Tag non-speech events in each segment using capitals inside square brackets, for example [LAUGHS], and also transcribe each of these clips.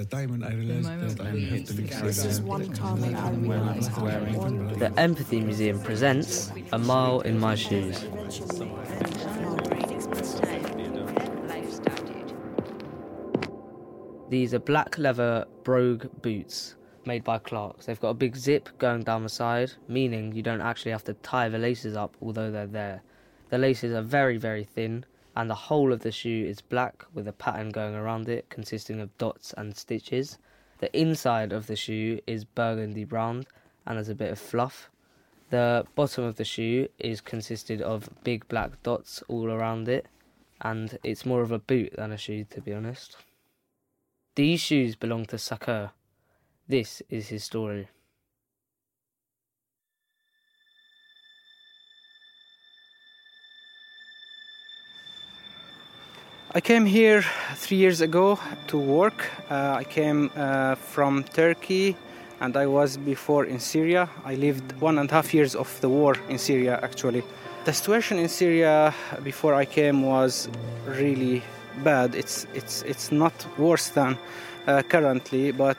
the time when I realized that I have to leave This is one time I realized The Empathy Museum presents A Mile in My Shoes. These are black leather brogue boots made by Clarks. They've got a big zip going down the side, meaning you don't actually have to tie the laces up, although they're there. The laces are very, very thin, and the whole of the shoe is black with a pattern going around it consisting of dots and stitches. The inside of the shoe is burgundy brown and has a bit of fluff. The bottom of the shoe is consisted of big black dots all around it, and it's more of a boot than a shoe, to be honest. These shoes belong to Sakher. This is his story. I came here three years ago to work. Uh, I came uh, from Turkey and I was before in Syria. I lived one and a half years of the war in Syria actually. The situation in Syria before I came was really bad. It's, it's, it's not worse than uh, currently, but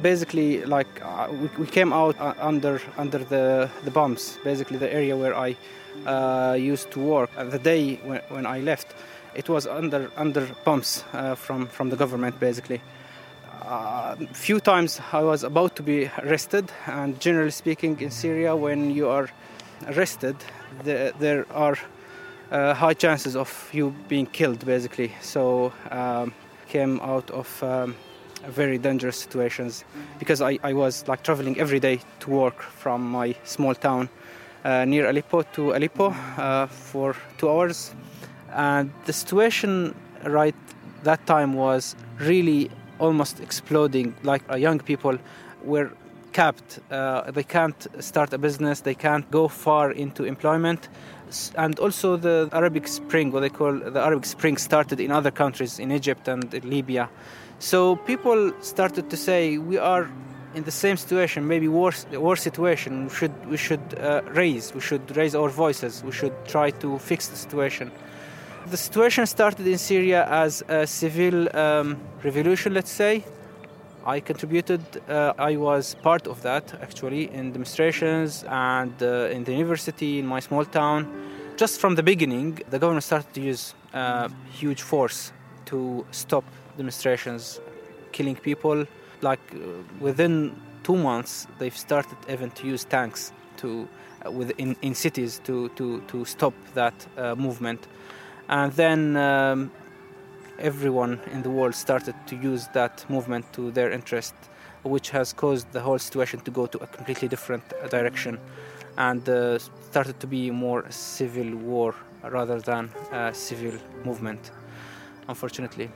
basically like uh, we, we came out uh, under, under the, the bombs, basically the area where I uh, used to work. the day when, when I left, it was under under bombs uh, from from the government basically. A uh, few times I was about to be arrested, and generally speaking, in Syria, when you are arrested, the, there are uh, high chances of you being killed, basically. So um, came out of um, very dangerous situations because I, I was like traveling every day to work from my small town uh, near Aleppo to Aleppo uh, for two hours and the situation right that time was really almost exploding. Like uh, young people were capped. Uh, they can't start a business. They can't go far into employment. And also the arabic spring what they call the arabic spring started in other countries in egypt and in libya. So people started to say we are in the same situation maybe worse worse situation. We should we should uh, raise we should raise our voices. We should try to fix the situation the situation started in Syria as a civil um, revolution, let's say. I contributed, uh, I was part of that actually in demonstrations and uh, in the university in my small town. Just from the beginning, the government started to use uh, huge force to stop demonstrations, killing people. Like uh, within two months, they've started even to use tanks to, uh, within, in cities to, to, to stop that uh, movement and then um, everyone in the world started to use that movement to their interest, which has caused the whole situation to go to a completely different direction, and uh, started to be more civil war rather than a civil movement, unfortunately.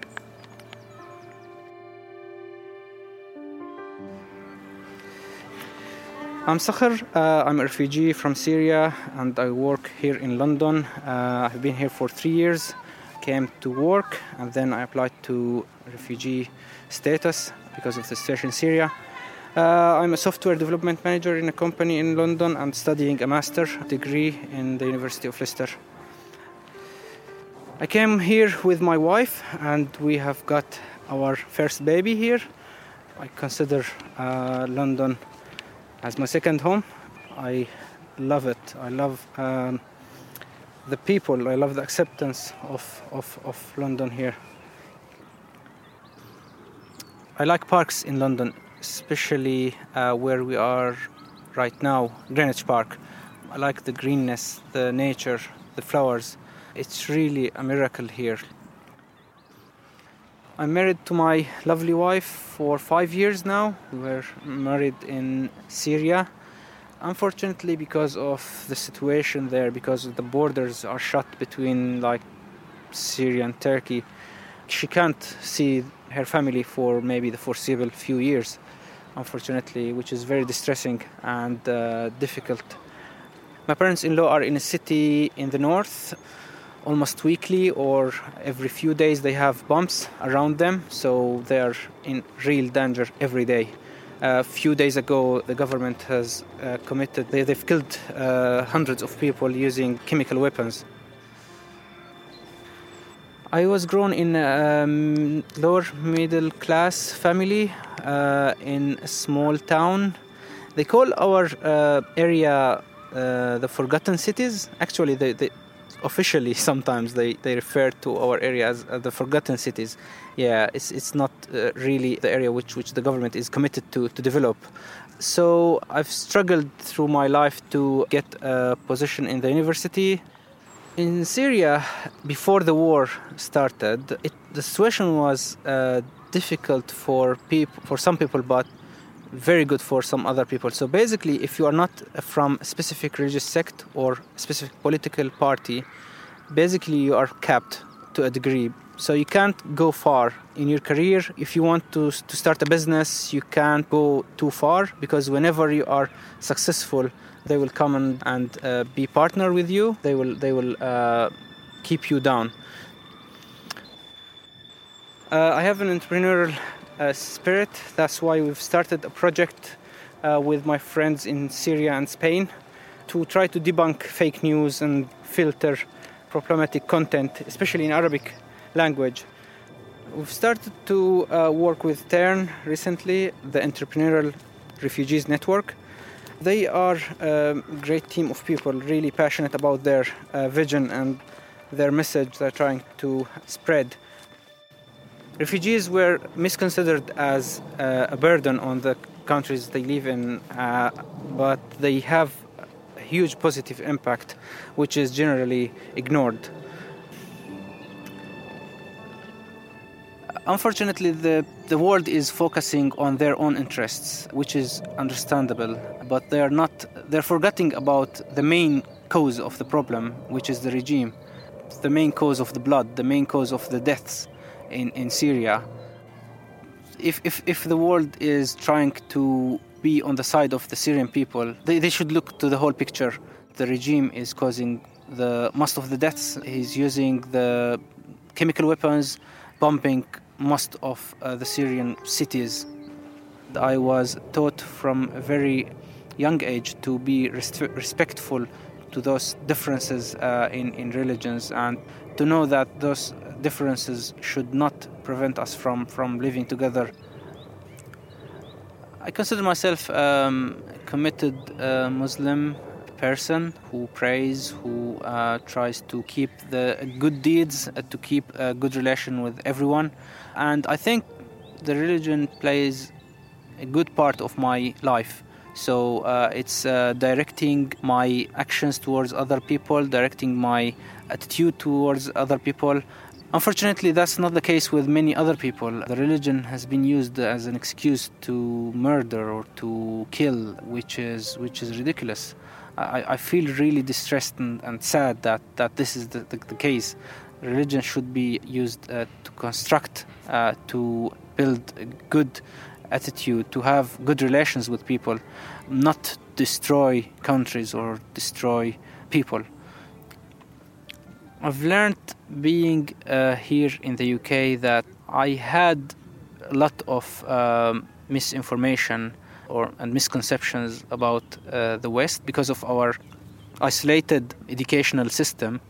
I'm Sakher. Uh, I'm a refugee from Syria and I work here in London. Uh, I've been here for three years. Came to work and then I applied to refugee status because of the situation in Syria. Uh, I'm a software development manager in a company in London and studying a master degree in the University of Leicester. I came here with my wife and we have got our first baby here. I consider uh, London as my second home. I love it. I love um, the people. I love the acceptance of, of, of London here. I like parks in London, especially uh, where we are right now, Greenwich Park. I like the greenness, the nature, the flowers. It's really a miracle here. I'm married to my lovely wife for five years now. We were married in Syria. Unfortunately, because of the situation there, because the borders are shut between like Syria and Turkey, she can't see her family for maybe the foreseeable few years, unfortunately, which is very distressing and uh, difficult. My parents in law are in a city in the north almost weekly or every few days they have bombs around them, so they are in real danger every day. A uh, few days ago, the government has uh, committed, they, have killed uh, hundreds of people using chemical weapons. I was grown in a um, lower middle class family uh, in a small town. They call our uh, area uh, the Forgotten Cities. Actually, they officially [LAUGHS] sometimes they, they refer to our area as uh, the Forgotten Cities. Yeah, it's it's not uh, really the area which which the government is committed to to develop. So I've struggled through my life to get a position in the university. In Syria, before the war started, it, the situation was uh, difficult for people, for some people, but very good for some other people. So basically, if you are not from a specific religious sect or specific political party, basically you are capped to a degree. So you can't go far in your career. If you want to to start a business, you can't go too far because whenever you are successful, they will come and, and uh, be partner with you. They will they will uh, keep you down. Uh, I have an entrepreneurial spirit. That's why we've started a project uh, with my friends in Syria and Spain to try to debunk fake news and filter problematic content, especially in Arabic language. We've started to uh, work with TERN recently, the Entrepreneurial Refugees Network. They are a great team of people, really passionate about their uh, vision and their message they're trying to spread. Refugees were misconsidered as uh, a burden on the countries they live in, uh, but they have a huge positive impact, which is generally ignored. Unfortunately, the, the world is focusing on their own interests, which is understandable, but they are not, they're forgetting about the main cause of the problem, which is the regime, the main cause of the blood, the main cause of the deaths in, in Syria. If, if, if the world is trying to be on the side of the Syrian people, they, they should look to the whole picture. The regime is causing the most of the deaths. He's using the chemical weapons, bombing most of uh, the Syrian cities. I was taught from a very young age to be res- respectful to those differences uh, in, in religions and to know that those differences should not prevent us from, from living together. I consider myself um, a committed uh, Muslim person who prays, who uh, tries to keep the good deeds, uh, to keep a good relation with everyone. And I think the religion plays a good part of my life. So uh, it's uh, directing my actions towards other people, directing my attitude towards other people. Unfortunately, that's not the case with many other people. The religion has been used as an excuse to murder or to kill, which is which is ridiculous. I, I feel really distressed and, and, sad that, that this is the, the, the case. Religion should be used uh, to construct, uh, to build a good attitude, to have good relations with people, not destroy countries or destroy people. I've learned being uh, here in the UK that I had a lot of um, misinformation or and misconceptions about uh, the West because of our isolated educational system.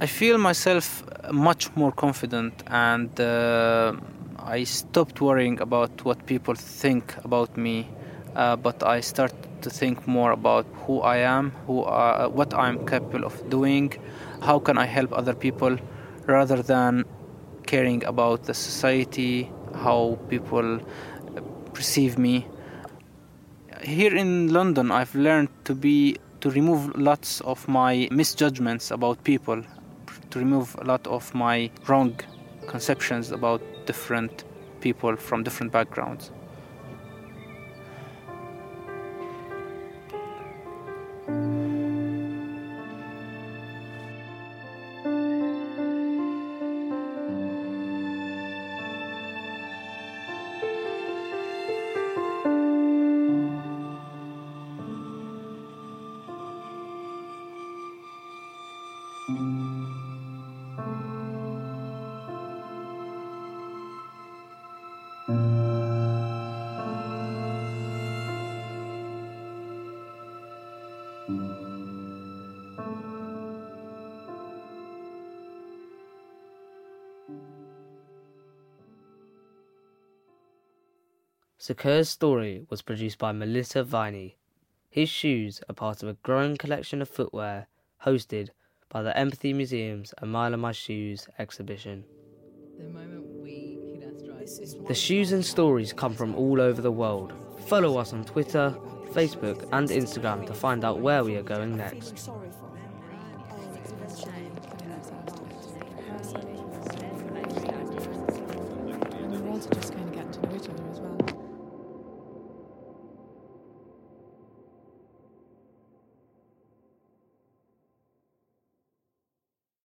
I feel myself much more confident and uh, I stopped worrying about what people think about me, uh, but I start to think more about who I am, who uh, what I'm capable of doing, how can I help other people, rather than caring about the society, how people perceive me. Here in London, I've learned to be to remove lots of my misjudgments about people, to remove a lot of my wrong conceptions about different people from different backgrounds. 음. Sakher's story was produced by Melissa Viney. His shoes are part of a growing collection of footwear hosted by the Empathy Museum's A Mile of My Shoes exhibition. The moment we hit our stride. The shoes and stories come from all over the world. Follow us on Twitter, Facebook, and Instagram to find out where we are going next.